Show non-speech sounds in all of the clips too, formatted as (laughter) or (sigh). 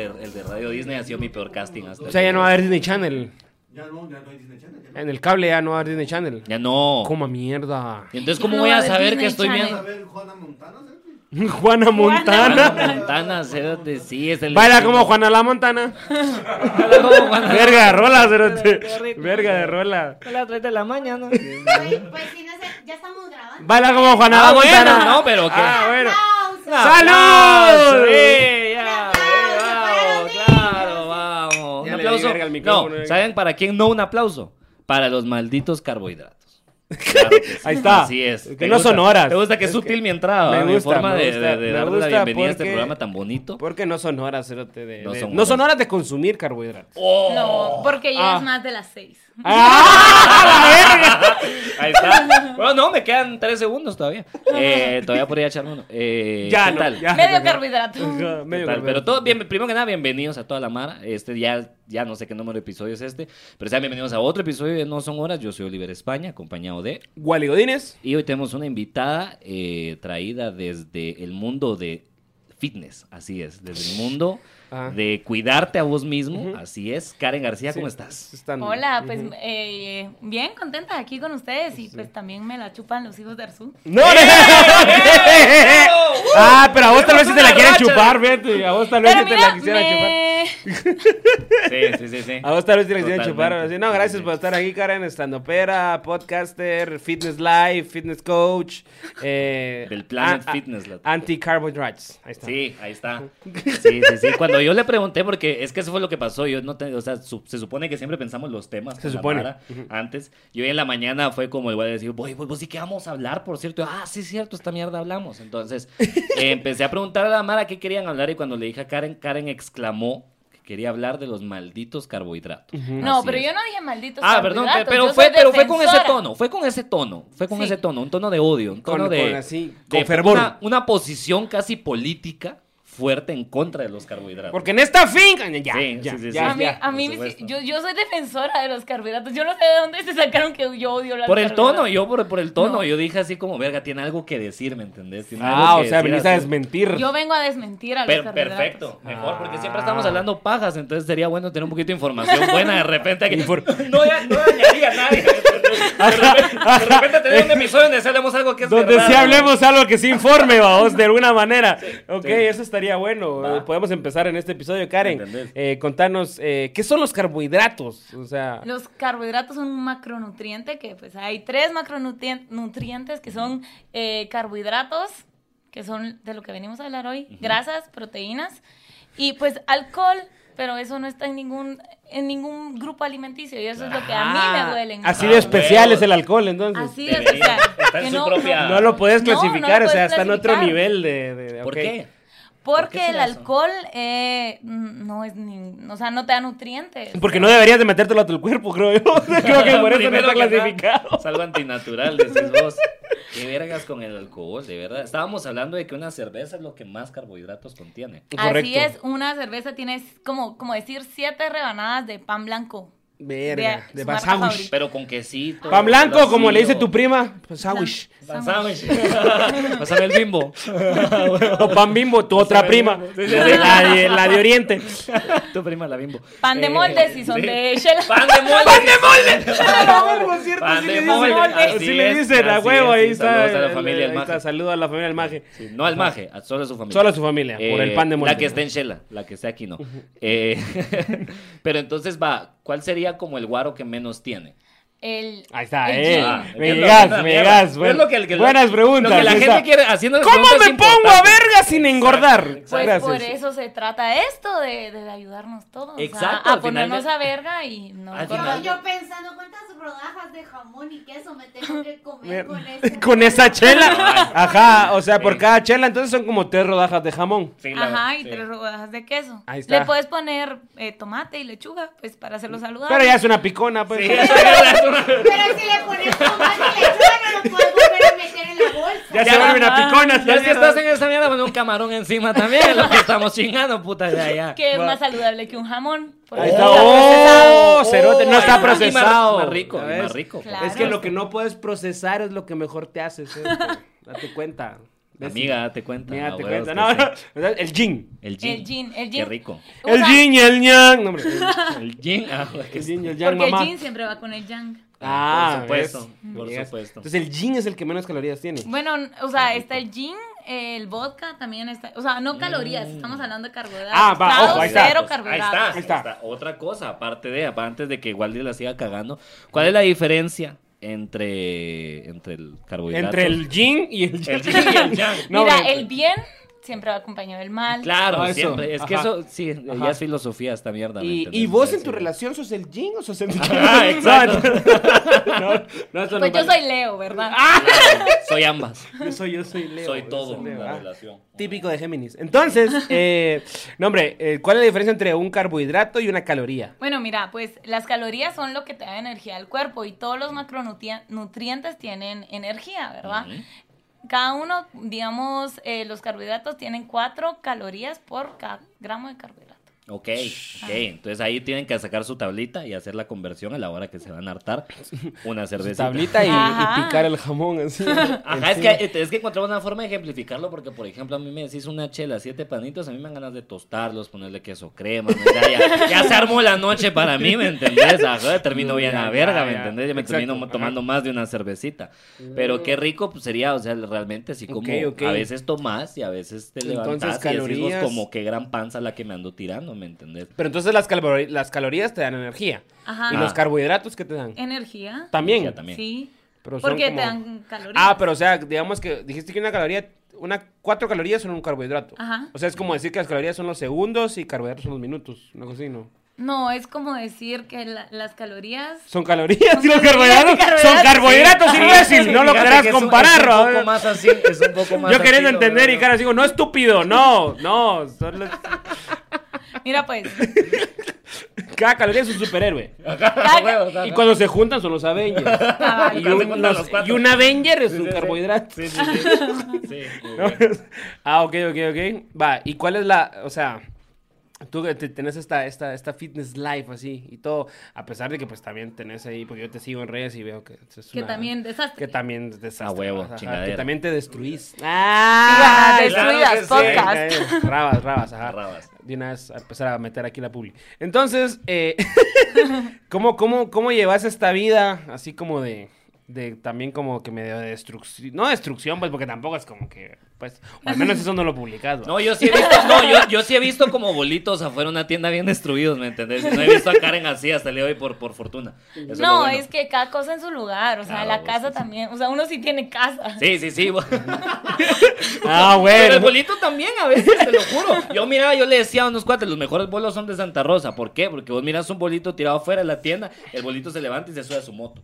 el de, el de Radio Disney ha sido mi peor casting hasta O sea, ya no va a haber Disney Channel. Ya no, ya no hay Disney Channel. En el cable ya no va a haber Disney Channel. Ya no. Coma mierda. Y Entonces, ¿cómo no voy va a a haber saber Disney que estoy Channel. ¿Vas a viendo? ver Juana Montana? (laughs) Juana Montana. Juana Montana, cérate, sí, es el. Baila como Juana la Montana. (laughs) Baila como Juana. Verga de rola, cerote. Verga de rola. A las 3 de la mañana. Pues, pues sí, no sé, ya estamos grabando. Baila como Juana Ah, la bueno, Montana. no, pero que. Ah, bueno. ¡Aplausos! ¡Salud ya, Un sí, aplauso vamos, para claro, vamos. Verga al micrófono, No. ¿saben para quién no un aplauso? Para los malditos carbohidratos. (laughs) Claro sí. Ahí está. Así es. Que ¿Te no gusta? son horas. ¿Te gusta que es Es sutil que- mi entrada? me ¿va? Mi gusta, forma me de, gusta, de, de me darle la gusta bienvenida a este porque- programa tan bonito. Porque no son horas. De, No de- son no son horas. horas de consumir carbohidratos. No, porque ya Ah. es más de las seis. (laughs) ¡Ah, Ahí está. Bueno, no, me quedan tres segundos todavía. Eh, todavía podría echarme uno. Eh, Ya ¿qué no, tal? ya. Medio carbohidrato. Ajá, medio ¿Qué tal? carbohidrato. Pero todo bien, primero que nada, bienvenidos a toda la Mara. Este ya, ya no sé qué número de episodio es este, pero sean bienvenidos a otro episodio de No Son Horas. Yo soy Oliver España, acompañado de. Wally Godínez. Y hoy tenemos una invitada eh, traída desde el mundo de fitness, así es, desde el mundo Ah. de cuidarte a vos mismo, así es. Karen García, ¿cómo Sí, estás? están- Hola, pues eh, bien contenta aquí con ustedes y pues también me la chupan los hijos de Arzú. ¡No! (laughs) ah, pero a vos tal vez si te la quieren chupar, fíjate. A vos tal vez si te la quisieran chupar. (laughs) Sí, sí, sí, sí. A vos tal vez te la quisieran chupar. Totalmente. ahora sí. No, gracias Sí. por estar aquí, Karen. Estandopera, podcaster, fitness live, fitness coach. Eh, Del Planet Fitness, Anti-carbohydrates. Ahí está. Sí, ahí está. (laughs) Sí, sí, sí. Cuando yo le pregunté, porque es que eso fue lo que pasó, yo no te- o sea, su- se supone que siempre pensamos los temas. Se supone. Antes, y hoy en la mañana fue como igual decir, voy, pues, sí que vamos a hablar, por cierto. Ah, sí, cierto, esta mierda hablamos. Entonces, eh, (laughs) empecé a preguntar a la Mara qué querían hablar y cuando le dije a Karen, Karen exclamó que quería hablar de los malditos carbohidratos. No, pero es. yo no dije malditos Ah, perdón, carbohidratos, pero yo fue, pero fue con ese tono, fue con ese tono, fue con Sí. ese tono, un tono de odio, un tono Con- de, con así, de con fervor. Una, una posición casi política fuerte en contra de los carbohidratos. Porque en esta finca. Ya, Sí, ya, sí, sí, ya, a mí, ya. a mí yo, yo soy defensora de los carbohidratos. Yo no sé de dónde se sacaron que yo odio los Por el tono, yo por, por el tono, No. yo dije así como, verga, tiene algo que decir, ¿me entendés? Tiene Ah, algo o que sea, veniste a desmentir. Yo vengo a desmentir a los Per- carbohidratos. perfecto, mejor, porque siempre Ah. estamos hablando pajas, entonces sería bueno tener un poquito de información buena de repente. (laughs) No, ya- no dañaría a nadie. De repente, de repente tener un episodio donde hablemos algo que es Donde verdad, sí ¿no? hablemos algo que se informe, vamos, de alguna manera. ok, sí. eso estaría bueno. Va. Podemos empezar en este episodio, Karen. Eh, contanos, eh, ¿qué son los carbohidratos? O sea, Los carbohidratos son un macronutriente que pues hay tres macronutrientes nutrientes que son eh, carbohidratos, que son de lo que venimos a hablar hoy, grasas, proteínas y pues alcohol, pero eso no está en ningún en ningún grupo alimenticio y eso es lo que a mí me duele. Así de especial es el alcohol, entonces. Así de especial. Está en que su no- propia- No lo puedes No, no lo clasificar, o sea, está en otro nivel de... de- ¿Por qué? ¿Por Porque el eso? alcohol eh, no es ni, o sea, no te da nutrientes. Porque no deberías de metértelo a tu cuerpo, creo yo. (laughs) creo que por eso no está clasificado. Es algo antinatural, decís vos. (laughs) Qué vergas con el alcohol, de verdad. Estábamos hablando de que una cerveza es lo que más carbohidratos contiene. Así Correcto. es, una cerveza tiene como, como decir siete rebanadas de pan blanco. Verga, De de su bar marca sándwich. favorita. Pero con quesito. Pan blanco, vacío. como le dice tu prima, pues sándwich. Pan sándwich. Pásame (laughs) el bimbo. (laughs) O pan bimbo, tu otra prima. La de, la Oriente. tu prima la bimbo. Pan de Eh, molde si son sí. de (laughs) Shela. Pan de molde. Pan de molde. Pan de molde. Así le es, dicen a huevo, es, ahí está. saludos a la familia del está, Maje. Saludos a la familia del Maje. Sí, no al maje, a solo a su familia. Solo a su familia, por Eh, el pan de molde. La que esté en Shela, la que esté aquí no. Eh, pero entonces va, ¿cuál sería como el guaro que menos tiene? El, Ahí está, el eh. Ah, me llegas, me buenas preguntas. Lo que la ahí gente está. quiere haciendo ¿Cómo me pongo a verga sin engordar? Pues Gracias. por eso se trata esto, de, de ayudarnos todos. Exacto, A, ponernos de- a verga y no Al engordar. final- Yo pensando cuántas rodajas de jamón y queso me tengo que comer con (laughs) ese. Con esa chela. Ajá, o sea, por Sí. cada chela entonces son como tres rodajas de jamón. Sí, Ajá, y sí. tres rodajas de queso. Ahí está. Le puedes poner eh, tomate y lechuga, pues para hacerlo saludable. Pero ya es una picona, pues. Pero si le pones tomate y lechuga no lo puedes volver a meter en la bolsa. Ya se vuelve una picona. Ya si estás en esa mierda, pues un camarón encima también, es lo que estamos chingando, puta, ya, ya. que es más saludable que un jamón. Ahí no está. procesado. Oh, cerote, no está procesado. Más rico, más rico. Claro. Es que lo que no puedes procesar es lo que mejor te hace. Date cuenta. Amiga, date cuenta. Mira, te que No, no, el yin. El gin. El gin, el Qué gin. rico. O El yin y el yang. No, hombre. (laughs) El gin. Ah, que El yin y el yang, Porque mamá. el gin siempre va con el yang. Ah, Por supuesto, ¿ves? por Amigas. supuesto. Entonces el yin es el que menos calorías tiene. Bueno, o sea, está el gin, el vodka también está. O sea, no calorías, estamos hablando de carbohidratos. Ah, va, ojo, ahí está. cero Ahí carbohidratos. está, Ahí está. ahí está. Otra cosa, aparte de, antes de que Waldi la siga cagando, ¿cuál es la diferencia entre, entre el carbohidrato? Entre el yin y el yang. El yin y el yang. (laughs) No, Mira, el bien siempre va acompañado del mal. Claro, Ah, eso. siempre. Es que Ajá. eso, sí, Ajá. ya es filosofía esta mierda. ¿me Y, y vos en tu sí. relación sos el yin o sos el (laughs) Ah, exacto. (laughs) No, no, eso no Pues yo vale. soy Leo, ¿verdad? Claro, soy ambas. Yo soy, yo soy Leo. soy yo todo soy en la ah. relación. Típico de Géminis. Entonces, (laughs) eh, no, hombre, eh, ¿cuál es la diferencia entre un carbohidrato y una caloría? Bueno, mira, pues las calorías son lo que te da energía al cuerpo y todos los macronutrientes tienen energía, ¿verdad? Cada uno, digamos, eh, los carbohidratos tienen 4 calorías por cada gramo de carbohidrato. Ok, ok. Entonces ahí tienen que sacar su tablita y hacer la conversión a la hora que se van a hartar (laughs) una cervecita. Tablita y, picar el jamón así. (laughs) Ajá, es que, es que encontramos una forma de ejemplificarlo porque, por ejemplo, a mí me decís una chela, siete panitos, a mí me dan ganas de tostarlos, ponerle queso crema, ¿no? ya, ya, ya se armó la noche para mí, ¿me entendés? Ajá, (laughs) termino bien a verga, ¿me entendés? Ya me Exacto, termino ajá. tomando más de una cervecita. Pero qué rico pues, sería, o sea, realmente así como a veces tomás y a veces te Entonces, levantas y decís como qué gran panza la que me ando tirando, ¿me entendés? Pero entonces las, calor- las calorías te dan energía. Ajá. ¿Y Ah. los carbohidratos qué te dan? Energía. También. También. Sí. Pero Porque como- te dan calorías. Ah, pero o sea, digamos que dijiste que una caloría, una cuatro calorías son un carbohidrato. Ajá. O sea, es como decir que las calorías son los segundos y carbohidratos son los minutos. Una cosa así, ¿no? No, es como decir que la- las calorías... Son calorías Son y los carbohidratos son carbohidratos. carbohidratos, imbécil. No lo querrás que comparar, Es un ¿no? poco más así, es un poco más Yo queriendo así, ¿no? entender y cara digo, no estúpido, no, no. son los- Mira, pues, (laughs) Cada caloría es un superhéroe. (laughs) Y cuando se juntan son los Avengers. Ah, y, un, los- los cuatro. y un Avenger es Sí, un sí, carbohidrato. Sí, sí, sí. (laughs) Ah, ok, ok, ok. Va, ¿y cuál es la, o sea, tú que te- tenés esta, esta, esta fitness life así y todo, a pesar de que pues también tenés ahí, porque yo te sigo en redes y veo que es que una- también desastre. Que también es desastre. A huevo, ajá, chingadera. Que también te destruís. Ah. Destruidas podcast. Rabas, rabas, ajá. Rabas. De una vez a empezar a meter aquí la publi. Entonces, eh, (laughs) ¿cómo, cómo, ¿cómo llevas esta vida así como de, de también como que medio de destrucción? No destrucción, pues, porque tampoco es como que, pues, o al menos eso no lo publicas. ¿va? No, yo sí he visto, no, yo, yo sí he visto como bolitos afuera de una tienda bien destruidos, ¿me entendés? No he visto a Karen así hasta el día de hoy por, por fortuna. Eso es lo no, bueno. es que cada cosa en su lugar, o sea, Claro, la vos, casa sí, también, o sea, uno sí tiene casa. Sí, sí, sí. (laughs) Ah, Pero el bueno. bolito también, a veces, te lo juro. Yo miraba, yo le decía a unos cuates, los mejores bolos son de Santa Rosa. ¿Por qué? Porque vos miras un bolito tirado afuera de la tienda, el bolito se levanta y se sube a su moto.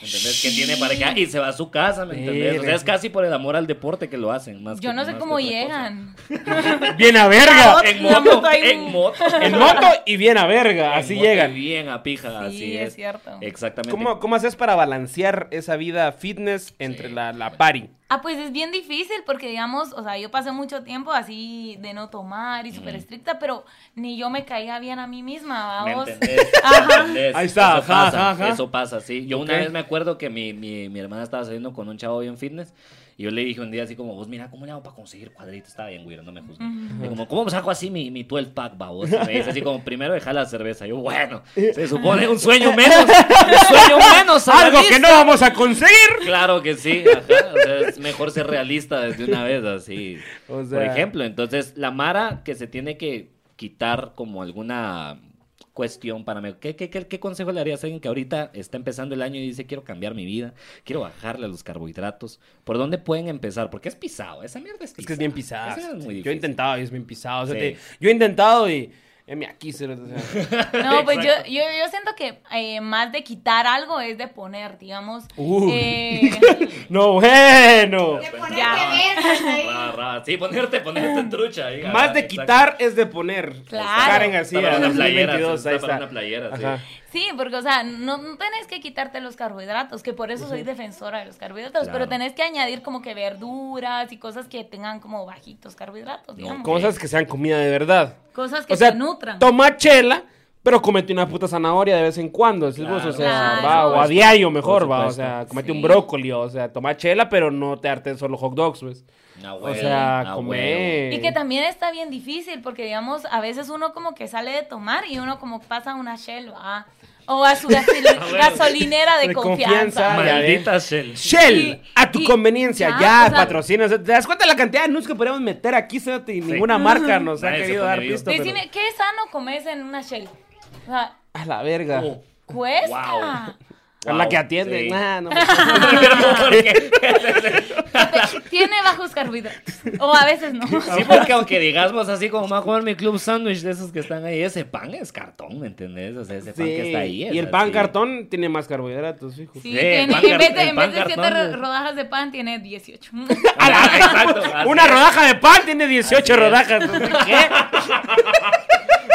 ¿Me entendés? Que tiene para acá y se va a su casa, ¿me entendés? O sea, es casi por el amor al deporte que lo hacen. Más Yo que- no sé más cómo llegan. (laughs) Bien a verga. En moto, en moto. En moto y bien a verga. Así En llegan. Bien a pija, Sí, así es es. cierto. Exactamente. ¿Cómo, ¿Cómo haces para balancear esa vida fitness entre Sí. la, la party? Ah, pues es bien difícil porque, digamos, o sea, yo pasé mucho tiempo así de no tomar y súper estricta, pero ni yo me caía bien a mí misma, ¿Me vamos. entendés? (laughs) Ajá. ¿Me entendés? Ahí está, Eso ajá, pasa, ajá, eso pasa, sí. Yo una vez me acuerdo que mi, mi, mi hermana estaba saliendo con un chavo bien fitness y yo le dije un día así como, vos mira, ¿cómo le hago para conseguir cuadritos? Estaba bien, güey, no me juzgues. Y como, ¿cómo saco así mi, mi 12 pack, babos? Dice así como, primero deja la cerveza. Yo, bueno, se supone un sueño menos, un sueño menos. Algo que no vamos a conseguir. Claro que sí, ajá. O sea, es mejor ser realista desde una vez, así. O Por ejemplo, entonces, la Mara que se tiene que quitar como alguna cuestión para mí. ¿Qué, qué, qué, qué consejo le harías a alguien que ahorita está empezando el año y dice, quiero cambiar mi vida, quiero bajarle a los carbohidratos? ¿Por dónde pueden empezar? Porque es pisado, esa mierda es pisada. Es que es bien pisada. Es Yo he intentado y es bien pisado. O sea, Sí. te- yo he intentado y. mira, aquí se (laughs) No, pues yo, yo, yo siento que eh, más de quitar algo es de poner, digamos. Uy. eh, (laughs) No, bueno. De ponerte Ya. Ra. Sí, ponerte, ponerte trucha. ahí, Más ajá, de exacto. quitar es de poner. Claro. Karen así. Está para una playera, 2022, sí, ahí está para una playera, sí. Sí, porque, o sea, no, no tenés que quitarte los carbohidratos, que por eso soy defensora de los carbohidratos, Claro. pero tenés que añadir como que verduras y cosas que tengan como bajitos carbohidratos, digamos. Cosas que sean comida de verdad. Cosas que O sea, te nutran. toma chela, Pero comete una puta zanahoria de vez en cuando, vos, o sea, Claro. va, o a diario mejor, va, o sea, comete un Sí. brócoli, o sea, toma chela, pero no te hartes solo hot dogs, pues. A O sea, a comer. Y que también está bien difícil, porque digamos, a veces uno como que sale de tomar y uno como pasa a una Shell, ¿va? O a su (laughs) bueno. gasolinera de, De confianza. confianza. Maldita Shell. Shell, Y- a tu y- conveniencia, ya, ya, patrocina. O sea, ¿Te das cuenta de la cantidad de anuncios que podríamos meter aquí? Y ninguna marca nos ha querido dar pisto. pero- ¿qué sano comes en una Shell? Sea, A la verga. Oh, cuesta. Wow. a la que atiende. sí. Nah, no. (laughs) Porque- (laughs) Tiene bajos carbohidratos. O a veces no. Sí, porque aunque digamos así como me a comer mi club sándwich de esos que están ahí, ese pan es cartón, ¿me entendés? O sea, ese pan que está ahí. es y el pan cartón tiene más carbohidratos, fijo. Sí, Sí, tiene- en vez de, en vez de siete cartón. ro- rodajas de pan, tiene 18. (laughs) Ah, exacto. Una es. rodaja de pan tiene 18 Así rodajas. ¿Qué?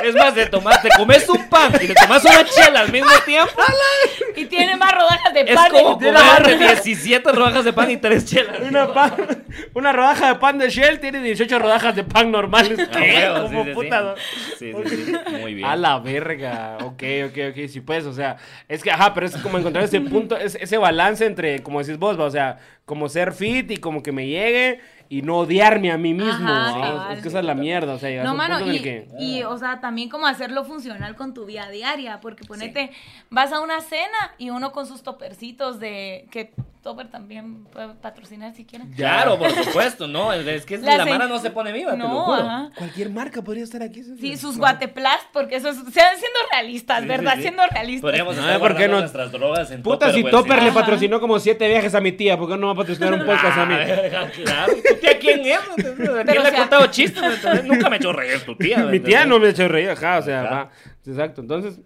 Es más, de tomar, te comes un pan y te tomas una chela al mismo tiempo. y tiene más rodajas de Es pan. como de- comer 17 rodajas de pan y 3 chelas. Una, pan- una rodaja de pan de Shell tiene 18 rodajas de pan normales. A ¿Qué? huevo, (laughs) Como sí, sí, puta, sí. ¿no? Sí, sí, sí. Muy bien. A la verga. Ok, ok, ok. Sí, pues, o sea, es que, ajá, pero es como encontrar ese punto, ese, ese balance entre, como decís vos, o sea, como ser fit y como que me llegue y no odiarme a mí mismo. Ajá, ¿va? cabal. es que esa es la mierda, o sea, No, mano, y, que... y, o sea, también como hacerlo funcional con tu vida diaria, porque ponete, vas a una cena y uno con sus topercitos de, que Topper también puede patrocinar si quieren. Claro, por supuesto, no. Es que La la, se- mara no se pone viva, te lo No, juro. ajá. Cualquier marca podría estar aquí. Sí, sus guateplast, porque eso es, sean siendo realistas, Sí, ¿verdad? sí, sí. Siendo realistas. Podríamos No, estar ¿por qué no? nuestras drogas en Puta, si Topper le patrocinó como siete viajes a mi tía, ¿por qué no va a patrocinar un podcast a mí? Ah, (laughs) claro, ¿tu tía quién es? ¿Quién le ha sea- contado chistes? (laughs) Nunca me ha hecho reír tu tía. ¿me Mi tía no me ha hecho reír, ajá, o sea, Ajá. va. Exacto, entonces,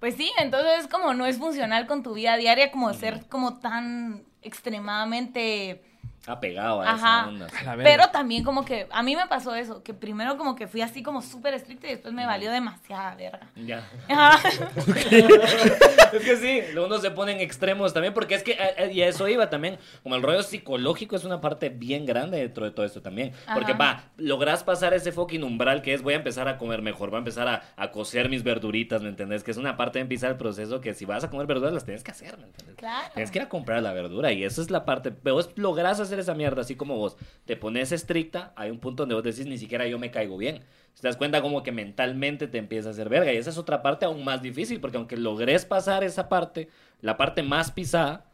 Pues sí, entonces como no es funcional con tu vida diaria como ser como tan extremadamente... Apegado a Ajá. esa onda. a. Pero también como que a mí me pasó eso, que primero como que fui así como súper estricta y después me valió demasiada verga. Ya. Ajá. (laughs) Es que sí, uno se pone en extremos también, porque es que, eh, eh, y a eso iba también, como el rollo psicológico es una parte bien grande dentro de todo esto también, porque Ajá. va, lográs pasar ese fucking umbral que es voy a empezar a comer mejor, voy a empezar a, a cocer mis verduritas, ¿me entendés? Que es una parte de empezar el proceso que si vas a comer verduras las tienes que hacer, ¿me entendés? Claro. Tienes que ir a comprar la verdura y esa es la parte, pero vos lográs hacer esa mierda, así como vos te pones estricta, hay un punto donde vos decís ni siquiera yo me caigo bien. Te das cuenta como que mentalmente te empieza a hacer verga y esa es otra parte aún más difícil porque aunque logres pasar esa parte, la parte más pisada,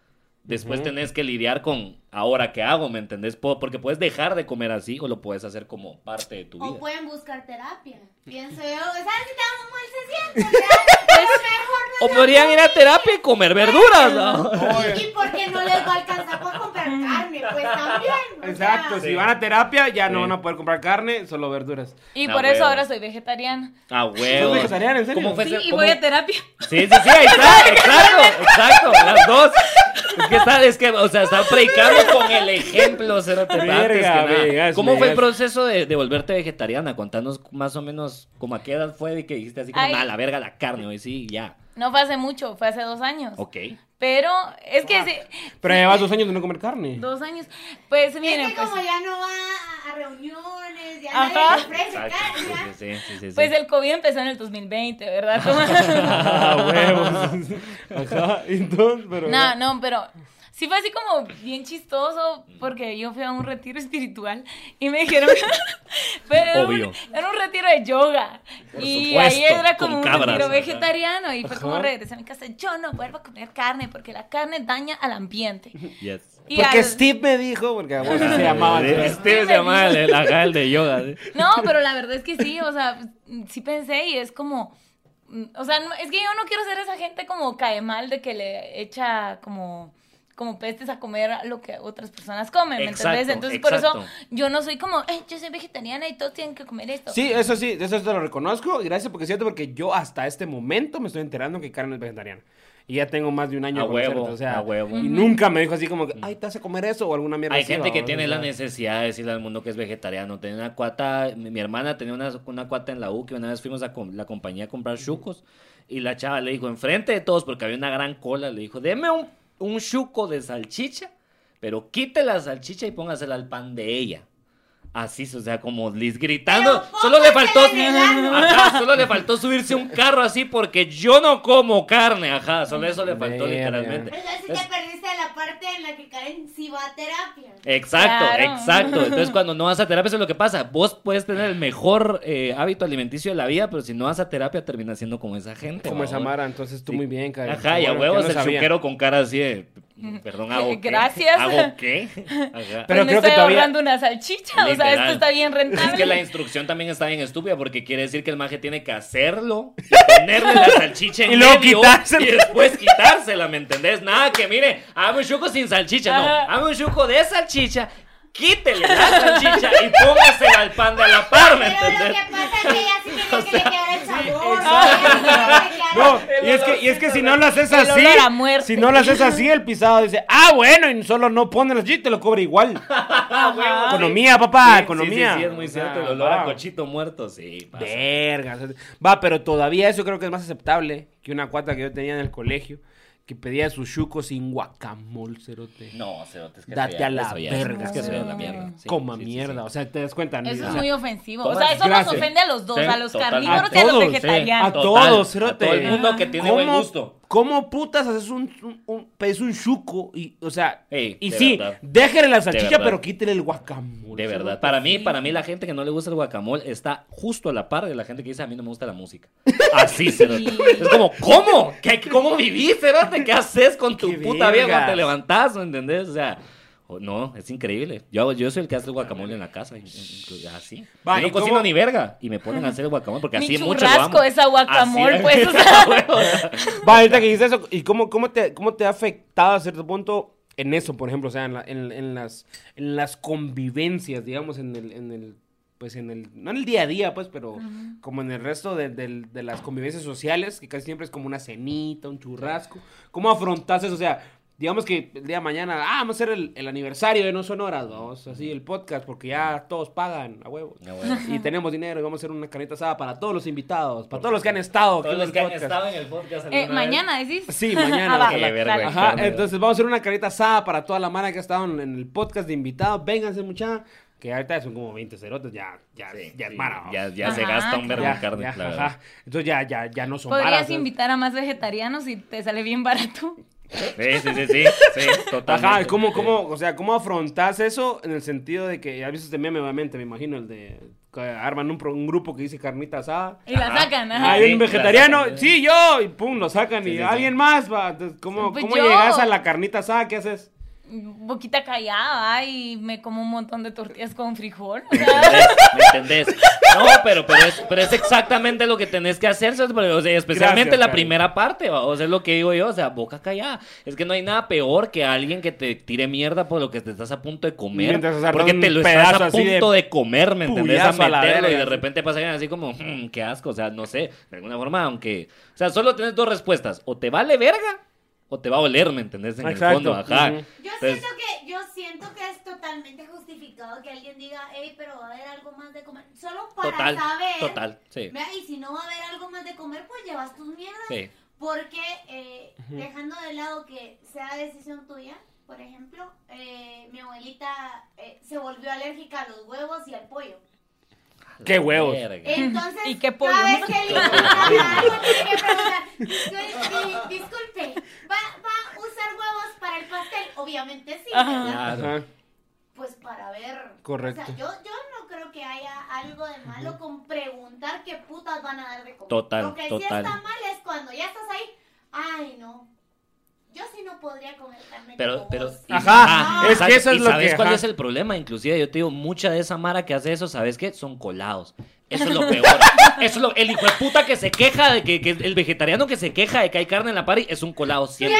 después tenés que lidiar con ahora qué hago, ¿me entendés? Po- Porque puedes dejar de comer así o lo puedes hacer como parte de tu O vida. pueden buscar terapia. Pienso yo, ¿sabes si tan mal se siente? (laughs) Ya, es mejor O podrían ir a terapia y comer verduras, ¿no? (laughs) ¿Y por qué no les va a alcanzar para comprar carne? Pues también. o exacto, sea, si van a terapia ya no Sí. van a poder comprar carne, solo verduras. Y Ah, por eso ahora soy vegetariana. Ah, huevo. ¿Sos vegetariana, en serio? ¿Cómo fue Sí, ese- y cómo- voy a terapia. Sí, sí, sí, ahí está, (laughs) exacto, exacto, las dos. Es que está, es que, o sea, está predicando (laughs) con el ejemplo, cerote, antes que Verga, nada. vegas, ¿Cómo fue el proceso de, de volverte vegetariana? Contanos más o menos como a qué edad fue de que dijiste así como, nada, la verga, la carne, hoy sí, ya. No fue hace mucho, fue hace dos años. Ok. Pero es que sí, Pero llevas dos años de no comer carne. dos años. Pues Es miren, que pues, como ya no va a- reuniones, ya Ajá. nadie ofrece Exacto, carne. sí, sí, sí, pues el COVID empezó en el 2020, ¿verdad? (laughs) Ah, huevos. (laughs) Ajá, entonces, pero... No, no, pero sí fue así como bien chistoso porque yo fui a un retiro (laughs) espiritual y me dijeron, (laughs) pero Obvio. era un retiro de yoga Por y ahí supuesto, era con como un cabras, retiro vegetariano y fue como regresé a mi casa, yo no vuelvo a comer carne porque la carne daña al ambiente. (laughs) Yes. Y Porque al- Steve me dijo, porque a vos así se llamaba. Este se llama el, el, de yoga. ¿sí? No, pero la verdad es que sí, o sea, sí pensé y es como, mm, o sea, no- es que yo no quiero ser esa gente como cae mal de que le echa como como pestes a comer lo que otras personas comen, ¿me Exacto, entendés? Entonces, por exacto. eso yo no soy como, "Eh, yo soy vegetariana y todos tienen que comer esto. Sí, eso sí, eso te lo reconozco. Y gracias porque es cierto, porque yo hasta este momento me estoy enterando que Karen es vegetariana. Y ya tengo más de un año A de huevo, o sea, a huevo. Y nunca me dijo así como que, ay, te a comer eso o alguna mierda Hay así, gente que tiene la necesidad de decirle al mundo que es vegetariano. Tenía una cuata, mi, mi hermana tenía una, una cuata en la U que una vez fuimos a com- la compañía a comprar chucos y la chava le dijo, enfrente de todos, porque había una gran cola, le dijo, deme un, un chuco de salchicha, pero quite la salchicha y póngasela al pan de ella. Así, o sea, como Liz gritando. Solo le faltó. Ajá, solo le faltó subirse un carro así porque yo no como carne. Ajá, solo eso le faltó literalmente. Pero si Es- te perdiste la parte en la que Karen sí va a terapia. Exacto, Claro. exacto. Entonces, (laughs) cuando no vas a terapia, eso es lo que pasa. Vos puedes tener el mejor eh, hábito alimenticio de la vida, pero si no vas a terapia, terminas siendo como esa gente. Como esa. Mara, entonces tú Sí. muy bien, Karen. Ajá, y a huevos el sabía. chuquero con cara así de. (laughs) Perdón, ¿hago qué? Gracias. ¿Hago qué? (laughs) Ajá. Pero Pero creo me que estoy todavía- ahorrando una salchicha. O sea, esto está bien rentable. Es que la instrucción también está bien estúpida porque quiere decir que el maje tiene que hacerlo y ponerle la salchicha en (laughs) Y luego medio quitársela. y después quitársela, ¿me entendés? Nada que mire, hazme un chuco sin salchicha, no, hazme un chuco de salchicha, quítele la salchicha y póngasela al pan de la par, ¿me Pero lo entendés? que pasa es que ella sí quería que le quedara el sabor. No, (laughs) y es que, y es que si no lo haces así, si no lo haces así, el pisado dice, ah, bueno, y solo no pone la y te lo cobra igual. (laughs) Ajá. Economía, papá, Sí, economía. Sí, sí, sí, es muy cierto, el olor a cochito muerto, sí, pasa. Verga. Va, pero todavía eso creo que es más aceptable que una cuata que yo tenía en el colegio que pedía su chuco sin guacamole, cerote. No, cerote, es que Date ya- a la eso verga, Es que la mierda. sí, Coma sí, mierda, sí. o sea, te das cuenta. Eso O es sea, muy ofensivo. O sea, eso gracias. nos ofende a los dos, Sí, a los carnívoros A y a los vegetarianos. A todos, a cerote. todo el mundo que tiene buen gusto. ¿Cómo putas haces un, un, un- pedís un chuco y, o sea, Ey, y de sí, verdad. déjele la salchicha, pero quítele el guacamole. De verdad. Para mí, para mí la gente que no le gusta el guacamole está justo a la par de la gente que dice a mí no me gusta la música. (laughs) Así, cerote. Es como, ¿cómo? ¿Qué, ¿Cómo vivís, cerote? ¿Qué haces con (laughs) tu Qué puta vida cuando te levantás? ¿Me entendés? O sea, o- no, es increíble. Yo, hago- yo soy el que hace el guacamole en la casa. Así. Va, yo no ¿y cocino cómo? ni verga. Y me ponen a hacer el guacamole porque Mi así mucho lo churrasco amo. es a guacamole, Así, pues, o (laughs) sea. Va, ahorita que dijiste eso, ¿y cómo, cómo, te, cómo te ha afectado a cierto punto en eso, por ejemplo? O sea, en, la- en- en las, en las convivencias, digamos, en el, en el, pues en el, no en el día a día, pues, pero como en el resto de, del- de las convivencias sociales, que casi siempre es como una cenita, un churrasco. ¿Cómo afrontas eso? O sea, digamos que el día de mañana, ah, vamos a hacer el, el aniversario de No Sonoras, vamos, así, el podcast, porque ya todos pagan a huevos. A. Y tenemos dinero y vamos a hacer una carnita asada para todos los invitados, para todos los que han estado Todos los que han estado en el podcast Eh, mañana, decís. Sí, mañana. Ah. Qué. Ajá, Claro. entonces vamos a hacer una carita asada para toda la mara que ha estado en, en el podcast de invitados. Vénganse, mucha. Que ahorita son como 20 cerotes, ya, ya, Sí, ya es mara. Ya, ya se gasta un verbo de carne, ya, la ajá. verdad. Entonces ya, ya, ya no son Podrías invitar a más vegetarianos y te sale bien barato. Sí, sí, sí, sí, sí, totalmente. Ajá, ¿cómo, cómo, o sea, ¿cómo afrontas eso en el sentido de que, ya viste este meme, obviamente, me imagino, el de que arman un, pro- un grupo que dice carnita asada. Y la sacan, ajá. Hay sí, un vegetariano, sacan, sí, yo, y pum, lo sacan, Sí, y sí, sí. alguien más va. Entonces, ¿cómo, Pues cómo yo. llegas a la carnita asada? ¿Qué haces? Boquita callada y me como un montón de tortillas con frijol. O ¿Me sea, entendés? ¿Me entendés? No, pero, pero, es, pero es exactamente lo que tenés que hacer, o sea, especialmente Gracias, la Karen. primera parte, ¿va? o sea, es lo que digo yo, o sea, boca callada. Es que no hay nada peor que alguien que te tire mierda por lo que te estás a punto de comer. Porque te un lo estás a así de punto de, comer, ¿me entendés? A meterlo y de repente pasa alguien así como, "Mm, qué asco, o sea, no sé, de alguna forma, aunque, o sea, solo tienes dos respuestas, o te vale verga o te va a oler, ¿me entendés? En Exacto, el fondo, ajá. Yo Entonces, siento que yo siento que es totalmente justificado que alguien diga, hey, pero va a haber algo más de comer. Solo para Total, saber. total, sí. Y si no va a haber algo más de comer, pues llevas tus mierdas. Sí. Porque eh, dejando de lado que sea decisión tuya, por ejemplo, eh, mi abuelita eh, se volvió alérgica a los huevos y al pollo. Qué huevos. Entonces, (laughs) ¿Y qué pollo? cada vez que le (laughs) algo, tiene que preguntar, "Dis- di- disculpe, ¿va, ¿va a usar huevos para el pastel? Obviamente sí, Ajá. ¿verdad? Claro. Ajá. Pues para ver. Correcto. O sea, yo, yo no creo que haya algo de malo con preguntar qué putas van a dar de comer. Total, Lo que sí está mal es cuando ya estás ahí, ay no, yo sí no podría comer carne Pero, pero, vos". y- Ajá, es que eso es ¿Y lo sabes que- cuál ajá. es el problema? Inclusive yo te digo, mucha de esa mara que hace eso, ¿sabes qué? Son colados. Eso es lo (laughs) peor. Eso es lo, el hijo de puta que se queja de que, que el vegetariano que se queja de que hay carne en la party es un colado siempre.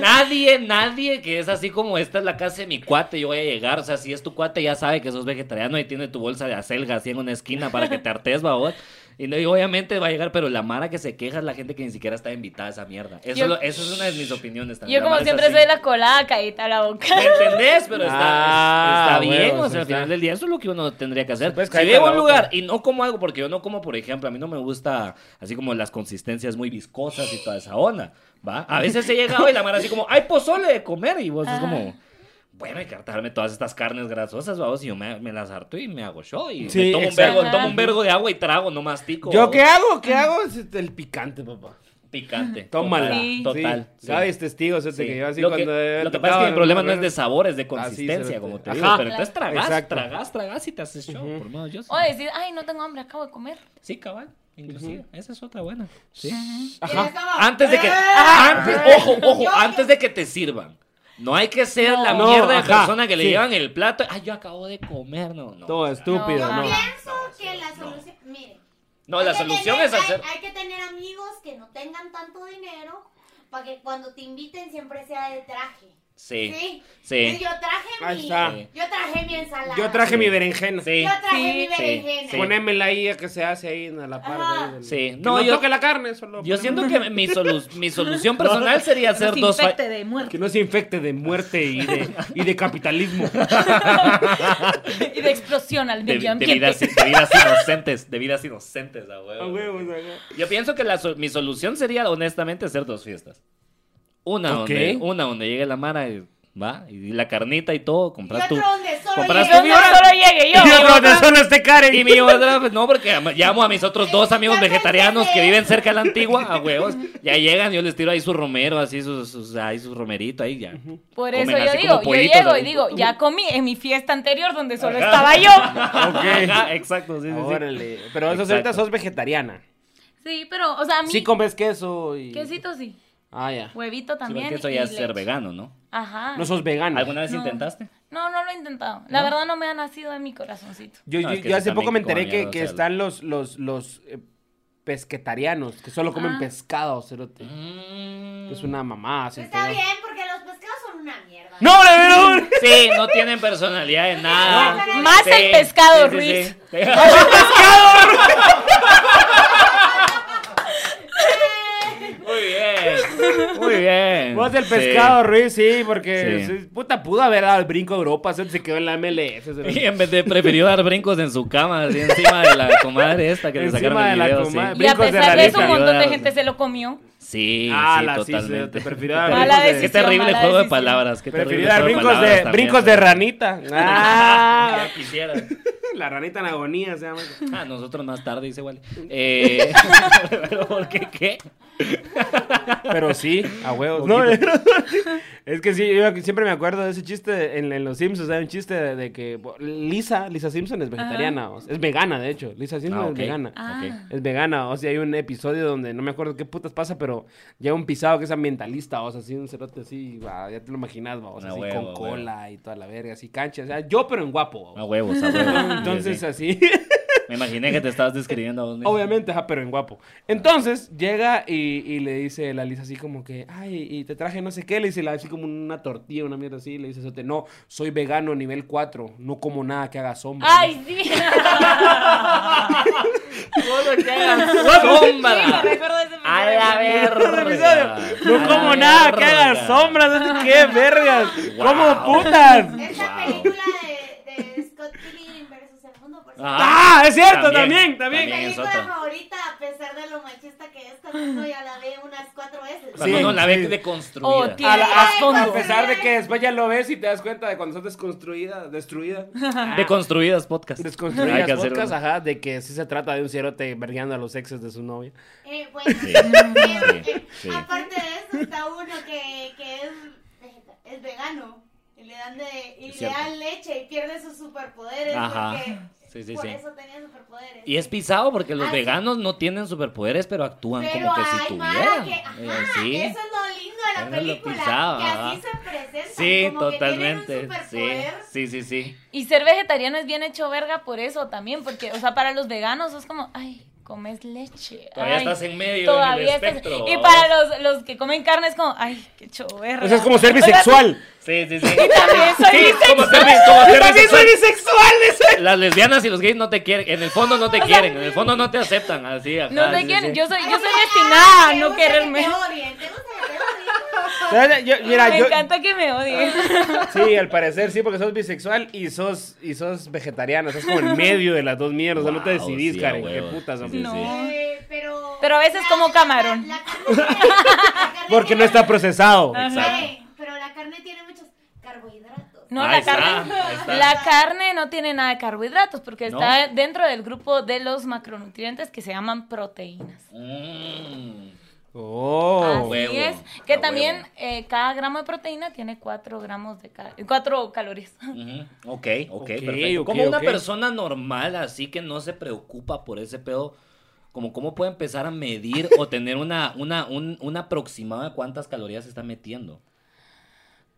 Nadie, nadie que es así como esta es la casa de mi cuate, yo voy a llegar. O sea, si es tu cuate, ya sabe que sos vegetariano y tiene tu bolsa de acelga así en una esquina para que te artes, babos. Y, no, y obviamente va a llegar, pero la mara que se queja es la gente que ni siquiera está invitada a esa mierda. Eso, Yo- lo- eso es una de mis opiniones también. yo La como siempre así. soy la colada caída a la boca. ¿Me entendés? Pero está, Ah, está bien, o sea, al final del día eso es lo que uno tendría que hacer. Pues, si llego a un lugar y no como algo, porque yo no como, por ejemplo, a mí no me gusta así como las consistencias muy viscosas y toda esa onda, ¿va? A veces he llegado y la mara así como, hay pozole de comer y vos es como... bueno, hay que hartarme todas estas carnes grasosas, vamos, y yo me, me las harto y me hago show. Y Sí, me tomo un, vergo, tomo un vergo de agua y trago, no mastico. ¿Yo qué hago? ¿Qué hago? Es el picante, papá. Picante. (laughs) Tómala. Sí. Total. Sí. sí. Gaby es testigo, ese Sí. que yo así lo que, cuando... lo que pasa es que mi problema no es de sabor, es de Así, consistencia, como te Ajá. digo. Pero entonces tragas, Exacto. tragas, tragas y te haces show. Ujú. Por lo menos yo sí. O decir, ay, no tengo hambre, acabo de comer. Sí, cabal. Inclusive. Esa es otra buena. Sí. Ajá. Antes de que. ¡Eh! Antes, ojo, ojo, Yo- antes de que te sirvan. No hay que ser la No, mierda de ajá, persona que le sí. llevan el plato. Ay, yo acabo de comer. No, no. Todo o sea, estúpido, Yo no. pienso No, que la no. solución, mire. No, hay la solución tener- es hacer. Hay, hay que tener amigos que no tengan tanto dinero para que cuando te inviten siempre sea de traje. Sí. Sí. Sí. Yo traje Ahí mi, está. yo traje mi ensalada. Yo traje Sí. mi berenjena. Sí. Yo traje Sí, mi berenjena. sí. Ponémela ahí a que se hace ahí en la par. Ajá. ahí del- Sí. Que No, no, yo- toque la carne, solo. Yo siento que mi, solu- (laughs) mi solución personal sería hacer dos. fa- infecte de muerte Que no se infecte de muerte y de, y de capitalismo. (laughs) y de explosión al medio de ambiente. vidas, de vidas inocentes, de vidas inocentes, a huevo. A huevos, ajá. Yo pienso que la mi solución sería, honestamente, hacer dos fiestas. Una, donde, una donde llegue la Mara y va, y la carnita y todo, Y compras tu... otro donde solo compras tu llegue- donde solo llegue yo. Y mi otro de otra- solo este Karen. Y mi otra, pues no, porque am- llamo a mis otros dos amigos vegetarianos que viven cerca de la antigua, a huevos. Ya llegan, yo les tiro ahí su romero, así sus, sus- ahí su romerito, ahí ya. Por eso Comen yo digo, yo llego y digo, ya comí en mi fiesta anterior donde solo Ajá. estaba yo. (laughs) Ajá, exacto, sí, sí, sí. Órale. Pero eso ahorita sos vegetariana. Sí, pero, o sea, a mí, Sí comes queso y... quesito sí, Ah, ya. huevito Sí, también. porque eso y ya es ser vegano, ¿no? Ajá. No sos vegana. ¿Alguna vez No. intentaste? No, no lo he intentado. La verdad no me ha nacido en mi corazoncito. Yo, No, yo- es que yo sí hace poco me enteré que, están los, los, los eh, pesquetarianos, que solo comen Ah. pescado, cerote. Mm. Es una mamá. así Está bien, porque los pescados son una mierda. ¡No, no, no! (laughs) Sí, no tienen personalidad de nada. No, Más Sí, el pescado, sí, sí, Ruiz. sí. (laughs) Muy (laughs) bien. (laughs) Muy bien. Vos el Sí. pescado, Ruiz, sí, porque Sí. sí, puta pudo haber dado el brinco a Europa, se quedó en la MLS. Y en vez de prefirió dar brincos en su cama, así encima de la comadre esta que le Encima sacaron de el la video. sí. Y a de pesar de eso, un montón de gente se lo comió. Sí, Ah, sí, la sí, totalmente. se te prefirió dar Mala brincos de- Qué terrible mala juego de palabras. Qué terrible dar juego brincos palabras de, brincos de ranita. (laughs) Ah, Ya (laughs) quisiera. la ranita en agonía se llama. Ah, nosotros más tarde, dice igual. Eh, ¿Pero por qué qué? Pero sí, a huevos. No, (laughs) es que sí, yo siempre me acuerdo de ese chiste en, en Los Simpsons. Hay un chiste de, de que Lisa, Lisa Simpson es vegetariana. o sea, es vegana, de hecho. Lisa Simpson Ah, es vegana. Ah. Es vegana, o sea, hay un episodio donde no me acuerdo qué putas pasa, pero llega un pisado que es ambientalista, o sea, así un cerote así, va, ya te lo imaginas, va, o sea, A así huevo, con cola y toda la verga, así cancha, o sea, yo pero en guapo. A huevos, a huevos. (laughs) Entonces Sí, sí. así, Me imaginé que te estabas describiendo a vos mismo. obviamente, ajá, pero en guapo. Entonces llega y, y le dice la Lisa así como que, ay, y te traje no sé qué, le dice la- así como una tortilla, una mierda así, le dice Sote, no, soy vegano nivel 4, no como nada que haga sombra. Ay, sí. (laughs) Sí, me ¡Sombra! recuerdo de ese ¡A la verga! No como la nada que haga no sé qué, vergas. Wow. ¿Cómo putas? Esta Wow. película de, de Scott Pilgrim Ajá. Ah, es cierto, también, También, Mi también. también. es película otra. favorita, a pesar de lo machista que es, uno ya la ve unas cuatro veces. Cuando Sí, uno la ve sí. deconstruida. Oh. A, la- a- a no. pesar de que después ya lo ves y te das cuenta de cuando sos desconstruida, destruida. Deconstruidas podcast. Hay Desconstruidas que hacer podcast, uno. ajá, de que sí se trata de un cerote vergueando a los exes de su novia. Eh, bueno, Sí. eh, eh, Sí. aparte de eso está uno que, que es, es vegano. Y le dan, de, y Es le cierto. dan leche y pierde sus superpoderes Ajá. porque Sí, sí, por sí. eso tenía superpoderes. Y es pisado porque los veganos no tienen superpoderes, pero actúan Pero como que si tuvieran. que, ajá, Eh, sí. eso es lo lindo de la Eso es lo película, pisado, que ajá. así se presentan, Sí, como que tienen un totalmente. Sí, sí, sí. Y ser vegetariano es bien hecho verga por eso también, porque, o sea, para los veganos es como, ay, comes leche. Todavía ay, estás en medio todavía en el estás- espectro. Y para los, los que comen carne es como, ay, qué choverga. O sea, es como ser (laughs) O sea, bisexual. Sí, sí, sí. (laughs) también soy Sí, bisexual. como ser, como ser También soy bisexual. bisexual, ese. Las lesbianas y los gays no te quieren. En el fondo no te quieren. En el fondo no te aceptan. Así, ajá, No te sí, quieren, sí. yo soy, yo soy destinada a no gusta que quererme. Te odien, te yo- mira, Me yo, encanta que me odien. Sí, al parecer sí, porque sos bisexual y sos, y sos vegetariano. Sos como en (laughs) medio de las dos mierdas. o sea, no te Wow, decidís, sí, a Karen. Qué putas. Hombre. sí, No. sí. Eh, pero, Pero a veces la- como camarón. la- la carne tiene- la (laughs) carne Porque no está procesado. Sabe, Pero la carne tiene muchos carbohidratos. No, Ahí la está, carne, está. la carne no tiene nada de carbohidratos porque ¿No? está dentro del grupo de los macronutrientes que se llaman proteínas. Mm. Oh. Así huevo, es, que a también eh, cada gramo de proteína tiene 4 gramos de ca- 4 calorías. Ujú, Ok, ok, Ok, perfecto. ok, como una persona normal, así que no se preocupa por ese pedo, como cómo puede empezar a medir o tener una, una, un, un aproximado de cuántas calorías está metiendo.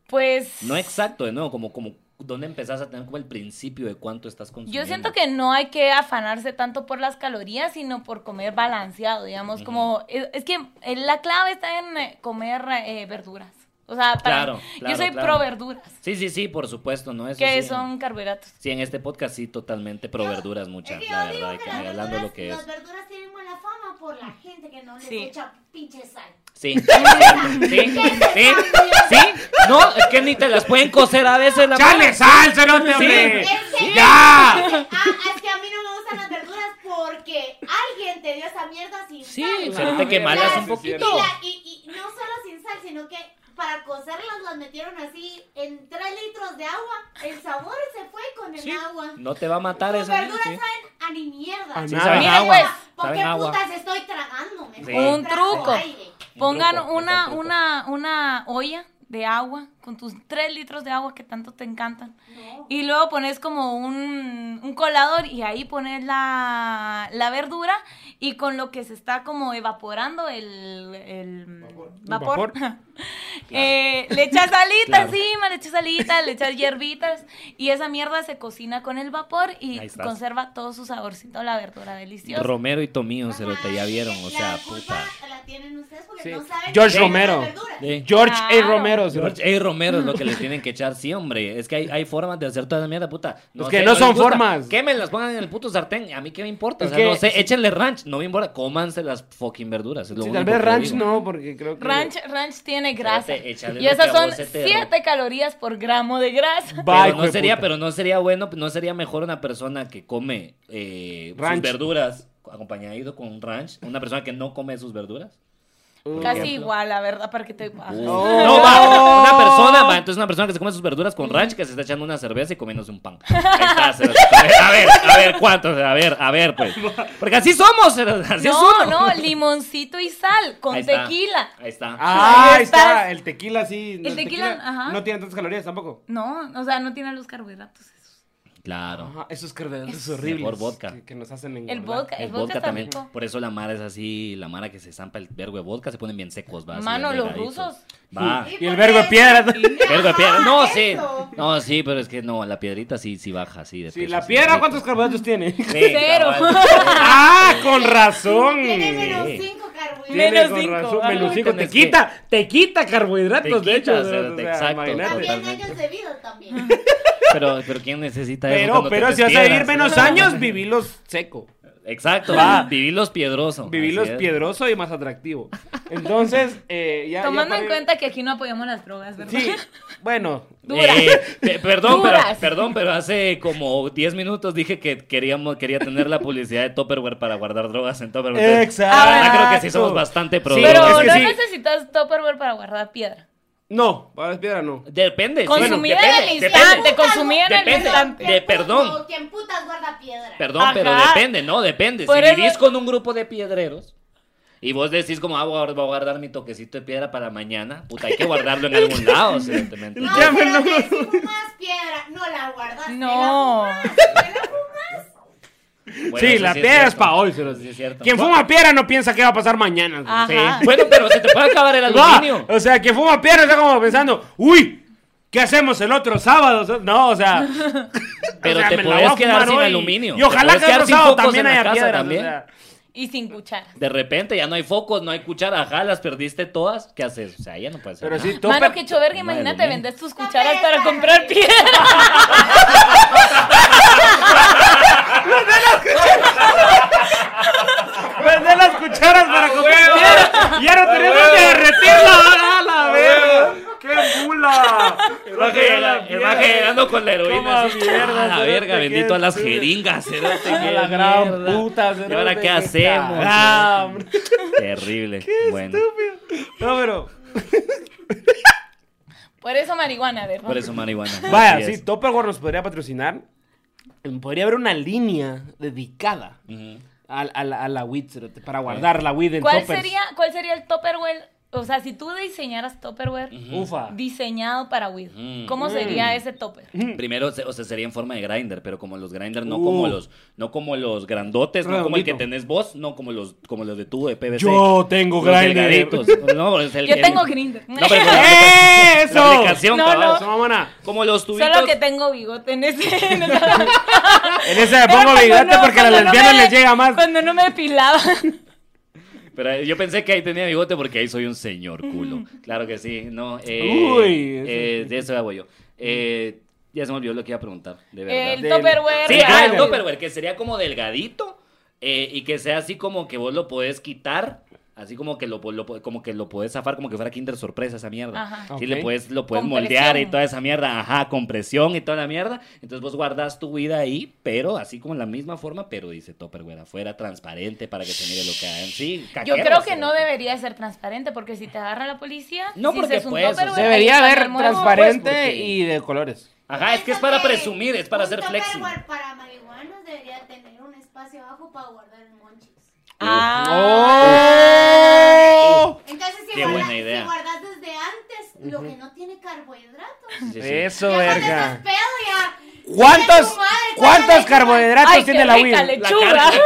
Pues No exacto, de nuevo, como, como dónde empezás a tener como el principio de cuánto estás consumiendo. Yo siento que no hay que afanarse tanto por las calorías, sino por comer balanceado, digamos, como es, es que eh, la clave está en eh, comer eh, verduras. O sea, para Claro, claro, yo soy claro. pro verduras, Sí, sí, sí, por supuesto, ¿no? Eso que sí. son carbohidratos. Sí, en este podcast sí, totalmente pro Yo- verduras muchas, Es que la yo digo verdad, que que las hablando lo verduras, que es. las verduras tienen mala fama por la gente que no les Sí. echa pinche sal. Sí, (laughs) sí, sí, sí, sí, no, es que ni te las pueden cocer a veces la ¡Chale sal, cerote, hombre! Es que, ¡Ya! Ah, es que a mí no me gustan las verduras porque alguien te dio esa mierda sin Sí, sal. se te que malas Las- un sí, poquito. Y, la- y- y no solo sin sal, sino que para cocerlas las metieron así en 3 litros de agua. El sabor se fue con el Sí, agua. no te va a matar Tus esa verduras sí. saben a ni mierda. A Sí, saben Miren, agua, pues, ¿Por qué putas estoy tragando? Un truco. Pongan truco, una, un truco. una, una olla de agua con tus 3 litros de agua que tanto te encantan. No. Y luego pones como un, un colador y ahí pones la, la verdura y con lo que se está como evaporando el, el vapor, vapor. (laughs) eh, le echas salita Claro. encima, le echas salita, le echas hierbitas y esa mierda se cocina con el vapor y conserva todo su saborcito, la verdura deliciosa. Romero y Tomillo, cerote, ya Ajá, vieron, y o la sea, puta. la tienen ustedes porque Sí. no saben George Romero. George A. Romero. George A. Romero es lo que le (laughs) tienen que echar, sí, hombre. Es que hay, hay formas de hacer toda esa mierda, puta. Es que no son les formas. Que me las pongan en el puto sartén. A mí qué me importa. Es o sea, que- no sé, échenle ranch. No me importa. Cómanse las fucking verduras. Es lo Sí, único tal vez ranch digo. no, porque creo que... Ranch, ranch tiene grasa. Espérate, Y esas son vos se te 7 calorías por gramo de grasa. Bye, Pero no sería, puta. pero no sería bueno, no sería mejor una persona que come eh, sus Ranch. verduras acompañado con ranch, una persona que no come sus verduras. Uh, Casi ejemplo. igual, la verdad, para que te... Oh. No, va, una persona, va, entonces una persona que se come sus verduras con ranch, que se está echando una cerveza y comiéndose un pan. Ahí está, cerote. a ver, a ver, ¿cuántos? A ver, a ver, pues. Porque así somos, así No, no, limoncito y sal con Ahí está, tequila. Ahí está. Ah, Ahí está. El tequila sí. El tequila, ajá. No tiene tantas calorías tampoco. No, o sea, no tiene los carbohidratos. Claro. Ajá, esos carbohidratos Es horribles. mejor vodka. Que, que nos hacen El vodka, el, El vodka, también. rico. Por eso la mara es así, la mara que se zampa el vergo de vodka se ponen bien secos, va. Mano, los rusos. Va. Y el por vergo de piedra. (laughs) Vergo de piedra. No, Ajá, sí. No, sí, pero es que no, la piedrita sí, sí baja, sí. De Sí, peso, la sí, piedra. ¿cuántos carbohidratos tiene? Sí, Cero. (laughs) ah, con razón. Tiene menos Sí. 5 carbohidratos. Tiene Menos con cinco, razón, menos cinco. Te Tenés quita, te quita carbohidratos, Te de hecho. o sea, cerote, o sea, exacto, imagínate. También años de vida también. Pero, pero ¿quién necesita eso? Pero, cuando pero te si vas a vivir menos años, vivilos seco. Exacto, (laughs) Va. vivilos piedroso. Vivilos así es. piedroso y más atractivo. Entonces, eh, ya. Tomando ya en cuenta que aquí no apoyamos las drogas, ¿verdad? Sí, bueno. (laughs) Duras. Eh, pe- perdón, pero, perdón, pero hace como 10 minutos dije que queríamos, quería tener la publicidad de Tupperware para guardar drogas en Tupperware. Exacto. La verdad creo que sí somos bastante pro. Sí, Pero es que no sí. necesitas Tupperware para guardar piedra. No, para la piedra no. Depende. Consumida bueno, en depende, el depende. instante, consumida en el Depende. instante. De perdón. O quien putas guarda piedra. Perdón, Ajá. pero depende, ¿no? Depende. Por si eso- vivís con un grupo de piedreros y vos decís como, ah, voy a voy a guardar mi toquecito de piedra para mañana, puta, hay que guardarlo en (laughs) algún lado, evidentemente. No, pero si fumas piedra, no la guardas. No. te la fumas, te la fumas. Bueno, sí, la piedra es para hoy. cerote. Sí, es cierto. Quien fuma piedra no piensa qué va a pasar mañana. Sí. Bueno, pero se te puede acabar el (laughs) aluminio. O sea, quien fuma piedra está como pensando, uy, ¿qué hacemos el otro sábado? No, o sea. (laughs) Pero o sea, te a quedar sin hoy. aluminio. Y ojalá que el otro sin sábado también haya piedras. o también. sea. Y sin cucharas. De repente ya no hay focos, no hay cuchara, ajá, las perdiste todas. ¿Qué haces? O sea, ya no puedes hacer Pero nada. sí, tú. Mano, que choverga, imagínate, vendes tus cucharas para comprar piedra. (laughs) Vender las cucharas para comprar piedra. Ya no tenemos que derretirla. ¡A la verga! ¡Qué mula! El llegando con la heroína así. mierda, a la cerote, verga, qué bendito a las estúpido. jeringas, A qué la gran puta. ¿Y ahora qué hacemos? Ah. Terrible. bueno. No, pero. Por eso marihuana, ¿verdad? Por eso marihuana. Vaya, sí, es. Tupperware nos podría patrocinar. Podría haber una línea dedicada Ujú. a, a la, a la weed, cerote, para guardar la weed en ¿Cuál toppers. sería, ¿Cuál sería el Tupperware? O sea, si tú diseñaras Tupperware Ufa. diseñado para weed, Mm. ¿cómo sería ese topper? Primero, se- o sea, sería en forma de grinder, pero como los grinders, no Uh. como los, no como los grandotes, no como el que Redondito. tenés vos, no como los, como los de tubo de PVC. Yo tengo Los grinder. delgaditos. No, es el, Yo el- tengo Grindr. No, pero (laughs) ¡Eso! la aplicación, No, cabal. Eso, mamona. Como los tubitos. Solo que tengo bigote en ese. en esa- (laughs) En ese me pongo cuando bigote no- porque a las cuando no lesbianas me- les llega más. Cuando no me depilaba. Pero eh, yo pensé que ahí tenía bigote porque ahí soy un señor culo. Claro que sí, no. Eh, Uy, eso eh, de eso hago yo. Eh, ya se me olvidó lo que iba a preguntar, de verdad. El Del- Tupperware. Sí, Ah, ah, el. Tupperware, que sería como delgadito eh, y que sea así como que vos lo podés quitar, así como que lo, lo- como que lo podés zafar como que fuera Kinder Sorpresa esa mierda. Ajá. Sí, Ok. le puedes, lo puedes moldear y toda esa mierda, ajá, con presión y toda la mierda. Entonces vos guardas tu vida ahí, pero así como en la misma forma, pero dice Tupperware afuera, transparente para que se mire lo que hay. Sí, Yo caquero, creo que no debería ser transparente porque si te agarra la policía, No, si porque es un pues, Debería haber transparente pues, porque- y de colores. Ajá, es que es para presumir, es para hacer. Tupperware para marihuanos debería tener un espacio abajo para guardar el monchis. ¡Oh! Entonces, si, Qué guardas, buena idea. si guardas desde antes lo que no tiene carbohidratos. Sí, sí. Eso, ya verga. pedo, ya. ¿Cuántos, madre, ¿cuántos ¿cuál es la carbohidratos Ay, tiene la weed? La. Karen,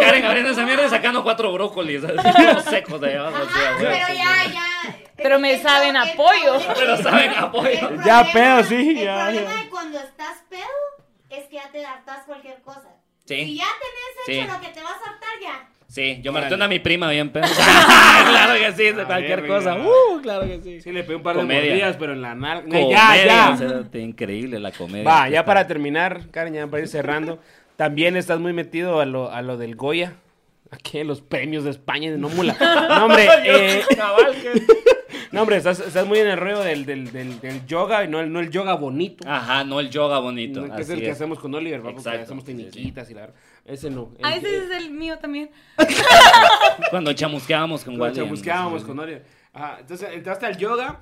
Karen abriendo esa mierda y sacando cuatro brócolis, así, secos de ahí abajo. así, Ajá, a pero ya, ya. Pero me El- saben el- a pollo. el- Pero saben a pollo. el Ya problema- pedo, sí, El ya, problema ya. de cuando estás pedo es que ya te hartas cualquier cosa. Sí. Si ya tenés hecho Sí. lo que te vas a hartar, ya. Sí, yo maté a mi prima bien pedo. (laughs) (laughs) claro que sí, de cualquier ver, cosa. Uh, claro que sí. Sí, le pegué un par Comedia. de mordidas, pero en la nalga. Ya, ya. o sea, increíble la comedia. Va, que ya está. para terminar, Karen, ya para ir cerrando. También estás muy metido a lo, a lo del Goya. Aquí los premios de España, no mula. (laughs) No, hombre, eh, que- no, hombre estás, estás muy en el rollo del, del, del, del yoga y no el, no el yoga bonito. Ajá, no el yoga bonito. No, que es así el que es. hacemos con Oliver, ¿va? Porque hacemos sí, sí. tecniquitas y la verdad. Ese no. Ah, El- ese es el mío también. (laughs) Cuando chamusqueábamos con Cuando buscábamos con Oliver. Ajá, entonces entraste al yoga.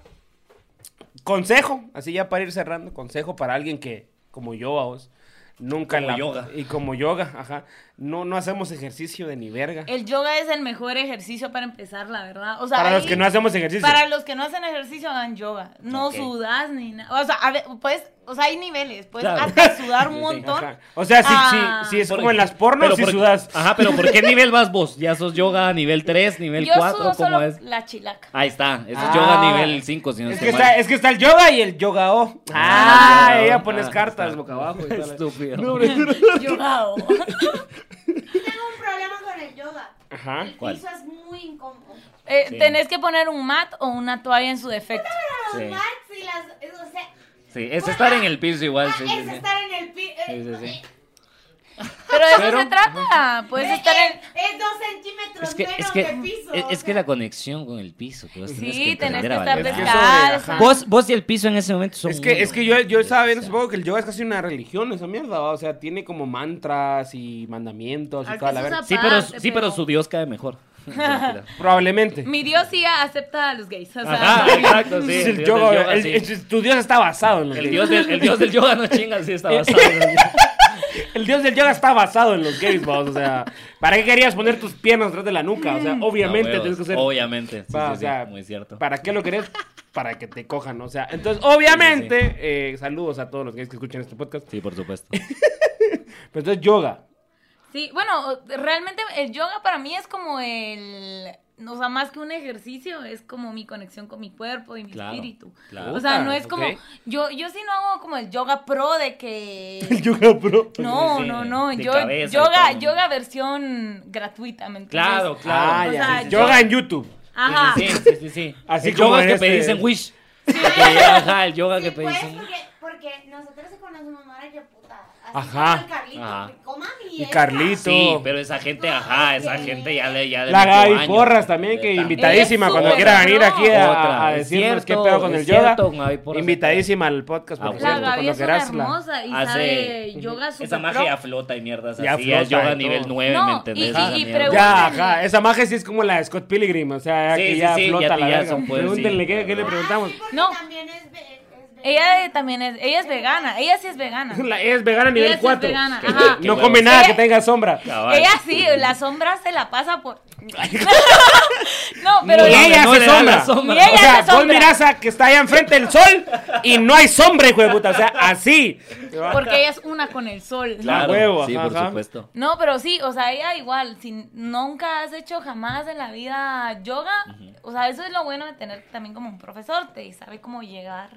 Consejo, así ya para ir cerrando, consejo para alguien que, como yo, a vos, nunca Como la- yoga. Y como yoga, ajá. No, no hacemos ejercicio de ni verga. El yoga es el mejor ejercicio para empezar, la verdad. O sea, para los que no hacemos ejercicio. Para los que no hacen ejercicio, hagan yoga. No Ok. sudas ni nada. O sea, a ver, pues, o sea, hay niveles. Puedes Claro. hasta sudar un (laughs) montón. Ajá. O sea, si, Ah. si, si es como en las pornos, si por- sudas. Ajá, pero ¿por qué nivel vas vos? ¿Ya sos yoga nivel 3, nivel Yo 4? sudo ¿Cómo solo es? la chilaca. Ahí está, eso es Ah. yoga nivel 5, si no Es que, está, es que está el yoga y el yoga o. Ah, Ah, yoga ella o. pones Ah, cartas está. boca abajo. y. (laughs) Estúpido. (laughs) Yoga. Tengo un problema con el yoga. Ajá. El ¿Cuál? piso es muy incómodo. Eh, Sí. Tenés que poner un mat o una toalla en su defecto. Los Sí. mats y las. O sea, Sí, es estar en el piso igual. ah, Sí, es sí, sí. estar en el piso. Sí, sí, sí. Pero de eso se trata. Puedes estar en. Es dos centímetros Es que, menos es que, de piso. es, es que la conexión con el piso. Que vos tenés Sí, que tenés que aprender a estar que descalza. Vos, vos y el piso en ese momento son Es que, es que yo, yo estaba viendo poco que el yoga es casi una religión, esa mierda, ¿va? o sea, tiene como mantras y mandamientos y toda que la es Sí, pero, sí, pero su Dios cae mejor. (laughs) (laughs) Probablemente. Mi Dios sí acepta a los gays. O sea, Ajá, (laughs) exacto, sí. El el Dios yoga, yoga, el- sí. el- tu Dios está basado en los El gays. dios, del, el dios del yoga no chinga, sí está basado. en los- El dios del yoga está basado en los gays, vamos, o sea, ¿para qué querías poner tus piernas detrás de la nuca? O sea, obviamente No, huevos, tienes que ser... Obviamente, sí, Va, sí, o sí, muy cierto. ¿Para qué lo querés? Para que te cojan, o sea, entonces, obviamente, eh, saludos a todos los gays que escuchan este podcast. Sí, por supuesto. (laughs) Pero entonces, yoga. Sí, bueno, realmente el yoga para mí es como el, o sea, más que un ejercicio, es como mi conexión con mi cuerpo y mi Claro, espíritu. claro. O sea, no es como, yo, yo sí no hago como el yoga pro de que... (laughs) yoga pro. No, Sí, no, no, de yo, yoga, yoga versión gratuita, ¿me entiendes? Claro, claro. Ah, O sea, sí. Yoga en YouTube. Ajá. Sí, sí, sí, sí. Así el como yoga que este- pedís en Wish. Que- Ajá, el yoga que Sí, pedís pues, en porque, porque nosotros se conocemos. Así Ajá. Carlito, y. Carlito. Sí, pero esa gente, ajá, esa gente ya le ya le La Gaby años. Porras también, que invitadísima cuando quiera venir aquí a, Otra, a decirnos cierto, qué pedo con el yoga. cierto, Porras. Invitadísima al podcast, por Ah, La cierto, cuando la- hermosa y Hace- sabe (laughs) yoga super Esa magia ya flota y mierdas Ya así. flota es yoga nivel todo. 9, No, ¿me entendés? y- y- y Ya, ajá, esa magia sí es como la de Scott Pilgrim, o sea, Sí, que sí, ya sí, flota ya- la verga. Pregúntenle qué, le preguntamos. Sí, porque No. también es Ella eh, también es, ella es vegana, ella sí es vegana. (laughs) La- ella es vegana nivel Ella sí es 4. vegana, Qué ajá. bueno, qué No huevos. come nada que tenga sombra. Cabal. Ella sí, la sombra se la pasa por... (laughs) no, pero... Ni ella no la sombra. sombra. Ni ella o sea, vos mirás a que está allá enfrente del sol y no hay sombra, hijo de puta. O sea, así. Porque ella es una con el sol. Claro, A huevo, sí, ajá, por ajá. supuesto. No, pero sí, o sea, ella igual, si nunca has hecho jamás en la vida yoga, o sea, eso es lo bueno de tener también como un profesor, te sabe cómo llegar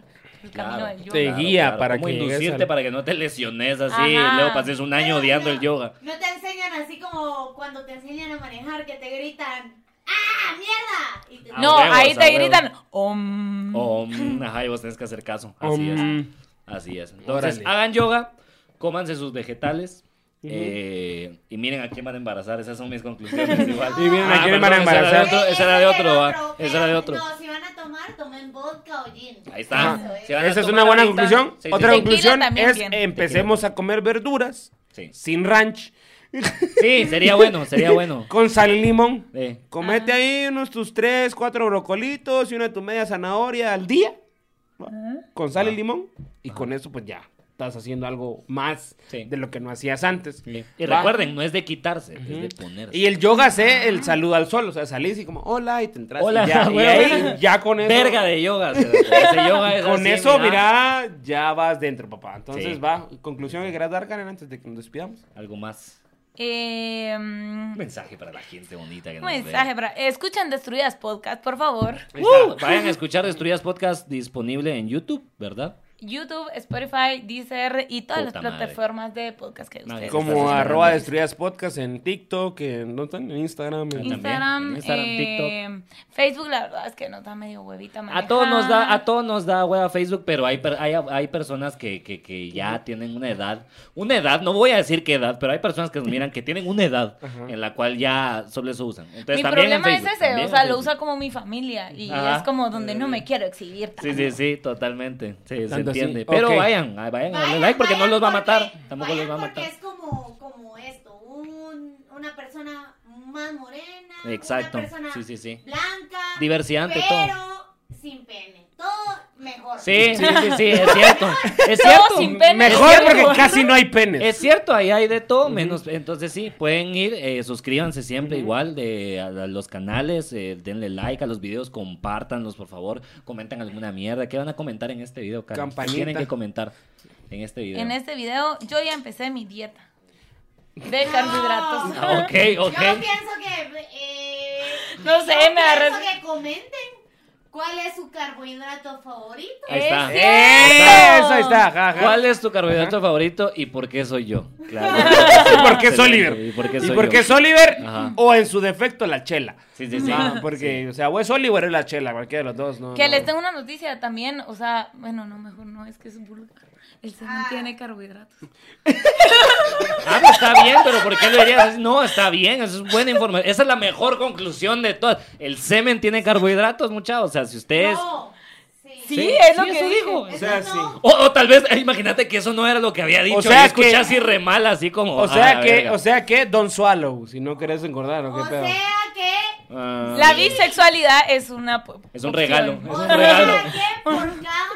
el camino Claro. del yoga. Te guía para Cómo que inducirte al- para que no te lesiones así, Ajá. luego pases un año odiando no- el yoga. No te enseñan así como cuando te enseñan a manejar, que te gritan, ¡ah, mierda! Y te- A No, huevos, ahí te gritan, om. O, mm, ajá, y vos tenés que hacer caso. Así Um, es. Así es. Entonces, Órale. hagan yoga, cómanse sus vegetales. Eh, y miren a quién van a embarazar, esas son mis conclusiones (laughs) igual. Y miren a Ah, quién perdón, van a esa era de embarazar. otro- Esa era de otro. Esa era de otro. No, si van a tomar, tomen vodka o gin. Ahí está. Si Esa es una buena conclusión. Sí, sí, Otra sí. Conclusión es bien. empecemos a comer verduras Sí. sin ranch, Sí, sería bueno, sería (laughs) bueno. con sal y limón. Sí. Comete ahí unos tus tres, cuatro brocolitos y una de tu media zanahoria al día. ¿va? Con sal y limón. Y con eso pues ya estás haciendo algo más Sí. de lo que no hacías antes. Sí. Y ¿va? recuerden, no es de quitarse, es de ponerse. Y el yoga sé el saludo al sol, o sea, salís y como hola y te entras. Hola, y ya, y (laughs) güey. ahí, ya con eso. Verga de yoga. o sea, Ese yoga es Con así, eso, mira, ya vas dentro, papá. Entonces Sí. va, conclusión que quieras dar, Karen, antes de que nos despidamos. Algo más. Eh, Un mensaje para la gente bonita que ve. mensaje para... Escuchen Destruidas Podcast, por favor. Uh, vayan a escuchar Destruyas Podcast disponible en YouTube, ¿verdad? YouTube, Spotify, Deezer y todas Puta las madre. plataformas de podcast que ustedes Como arroba destruidas podcast en TikTok, en, ¿dónde están? En Instagram. en- También, Instagram, en Instagram, eh, Facebook, la verdad es que no está medio huevita A todos nos da, a todos nos da hueva Facebook, pero hay, per- hay, hay personas que, que, que ya tienen una edad, una edad, no voy a decir qué edad, pero hay personas que nos miran que tienen una edad en la cual ya solo eso usan. Entonces, Mi también en problema es Facebook, ese, también o sea, lo usa como mi familia y Ajá. es como donde no me quiero exhibir. Sí, tanto. sí, sí, totalmente. Sí, Tanto así. entiende. Pero Ok. vayan, ah, vayan a darle Vayan, like porque no los va a matar. porque- Tampoco vayan los va a porque matar. es como, como esto, un- una persona más morena, Exacto. una persona Sí, sí, sí. blanca, Diversidad pero todo. sin. Sí, sí, sí, sí, es cierto. Es cierto. sin pene. Mejor Es cierto. porque casi no hay penes. Es cierto, ahí hay de todo, menos, entonces sí, pueden ir, eh, suscríbanse siempre igual de, a, a los canales, eh, denle like a los videos, compártanlos por favor, comenten alguna mierda, ¿qué van a comentar en este video, Karen? ¿Qué. Tienen que comentar en este video. En este video yo ya empecé mi dieta de carbohidratos. Ah, ok, Yo ok. pienso que... eh, No sé, yo me pienso que comenten cuál es su carbohidrato favorito. Ahí está. Es Eso, ahí está. ¿Cuál es tu carbohidrato favorito y por qué soy yo? Claro. (laughs) ¿Y por qué es. Oliver? ¿Y por qué ¿Y soy por yo? qué es Oliver? Ajá. O en su defecto, la chela. Sí, sí, sí. Ah, porque, o sea, o es Oliver o es la chela, cualquiera de los dos. No, Que no. les tengo una noticia también, o sea, bueno, no, mejor no, es que es vulgar. El semen Ah. tiene carbohidratos. Ah, pues está bien, pero ¿por qué lo dirías? No, está bien, eso es buena información. Esa es la mejor conclusión de todas. El semen tiene carbohidratos, muchachos. O sea, si ustedes... No. Sí. Sí, Sí, es lo sí, que eso dijo. O sea, sí. O, o tal vez, eh, imagínate que eso no era lo que había dicho. sea y escuché que- así re mal, así como. O a sea la que, verga. o sea que, Don Swallow, si no querés engordar, ¿o qué O pedo? sea que... Ah, La bisexualidad es una Es un opción. regalo. Es O un sea regalo. que por cada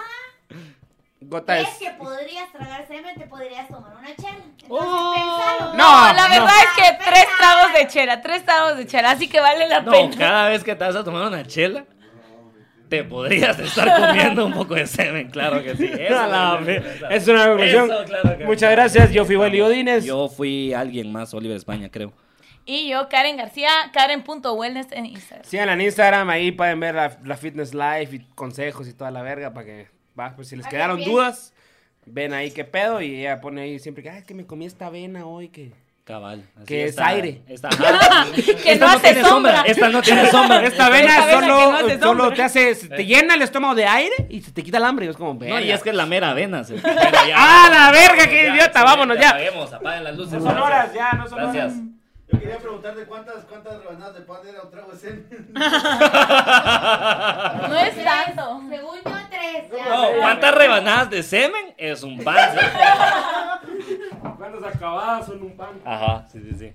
Gota es... que podrías tragar semen, te podrías tomar una chela. Entonces, Oh. No, No, la verdad no. es que tres tragos de chela, tres tragos de chela, así que vale la No, pena. cada vez que te vas a tomar una chela, te podrías estar comiendo un poco de semen, claro que sí. (laughs) Eso A la es, una conclusión. Claro Muchas gracias, yo fui Wally Odines. Yo fui alguien más, Oliver España, creo. Y yo, Karen García, Karen.wellness en Instagram. Sigan en Instagram, ahí pueden ver la, la Fitness Life y consejos y toda la verga para que, va, pues si les Ah, quedaron bien. dudas, ven ahí qué pedo y ella pone ahí siempre que, ay, que me comí esta avena hoy, que... Cabal. así Que es aire. está- ajá. (laughs) Que Esta no hace tiene sombra. Esta no tiene sombra. Esta avena Esta solo, que no hace solo te hace, te llena el estómago de aire y se te quita el hambre y es como, No, y es que es la mera avena. se- (laughs) ¡Ah, la verga, qué ya, idiota! sí, Vámonos ya. Apaguemos, apaguen las luces. No son horas, gracias. ya, no son Gracias. horas. Yo quería preguntar de cuántas, cuántas rebanadas de pan era un trago de semen. (laughs) No es tanto. Según yo, tres. ya. No, ¿cuántas rebanadas de semen? Es un (laughs) pan. ¿Cuántas acabadas son un pan? Ajá, sí, sí, sí.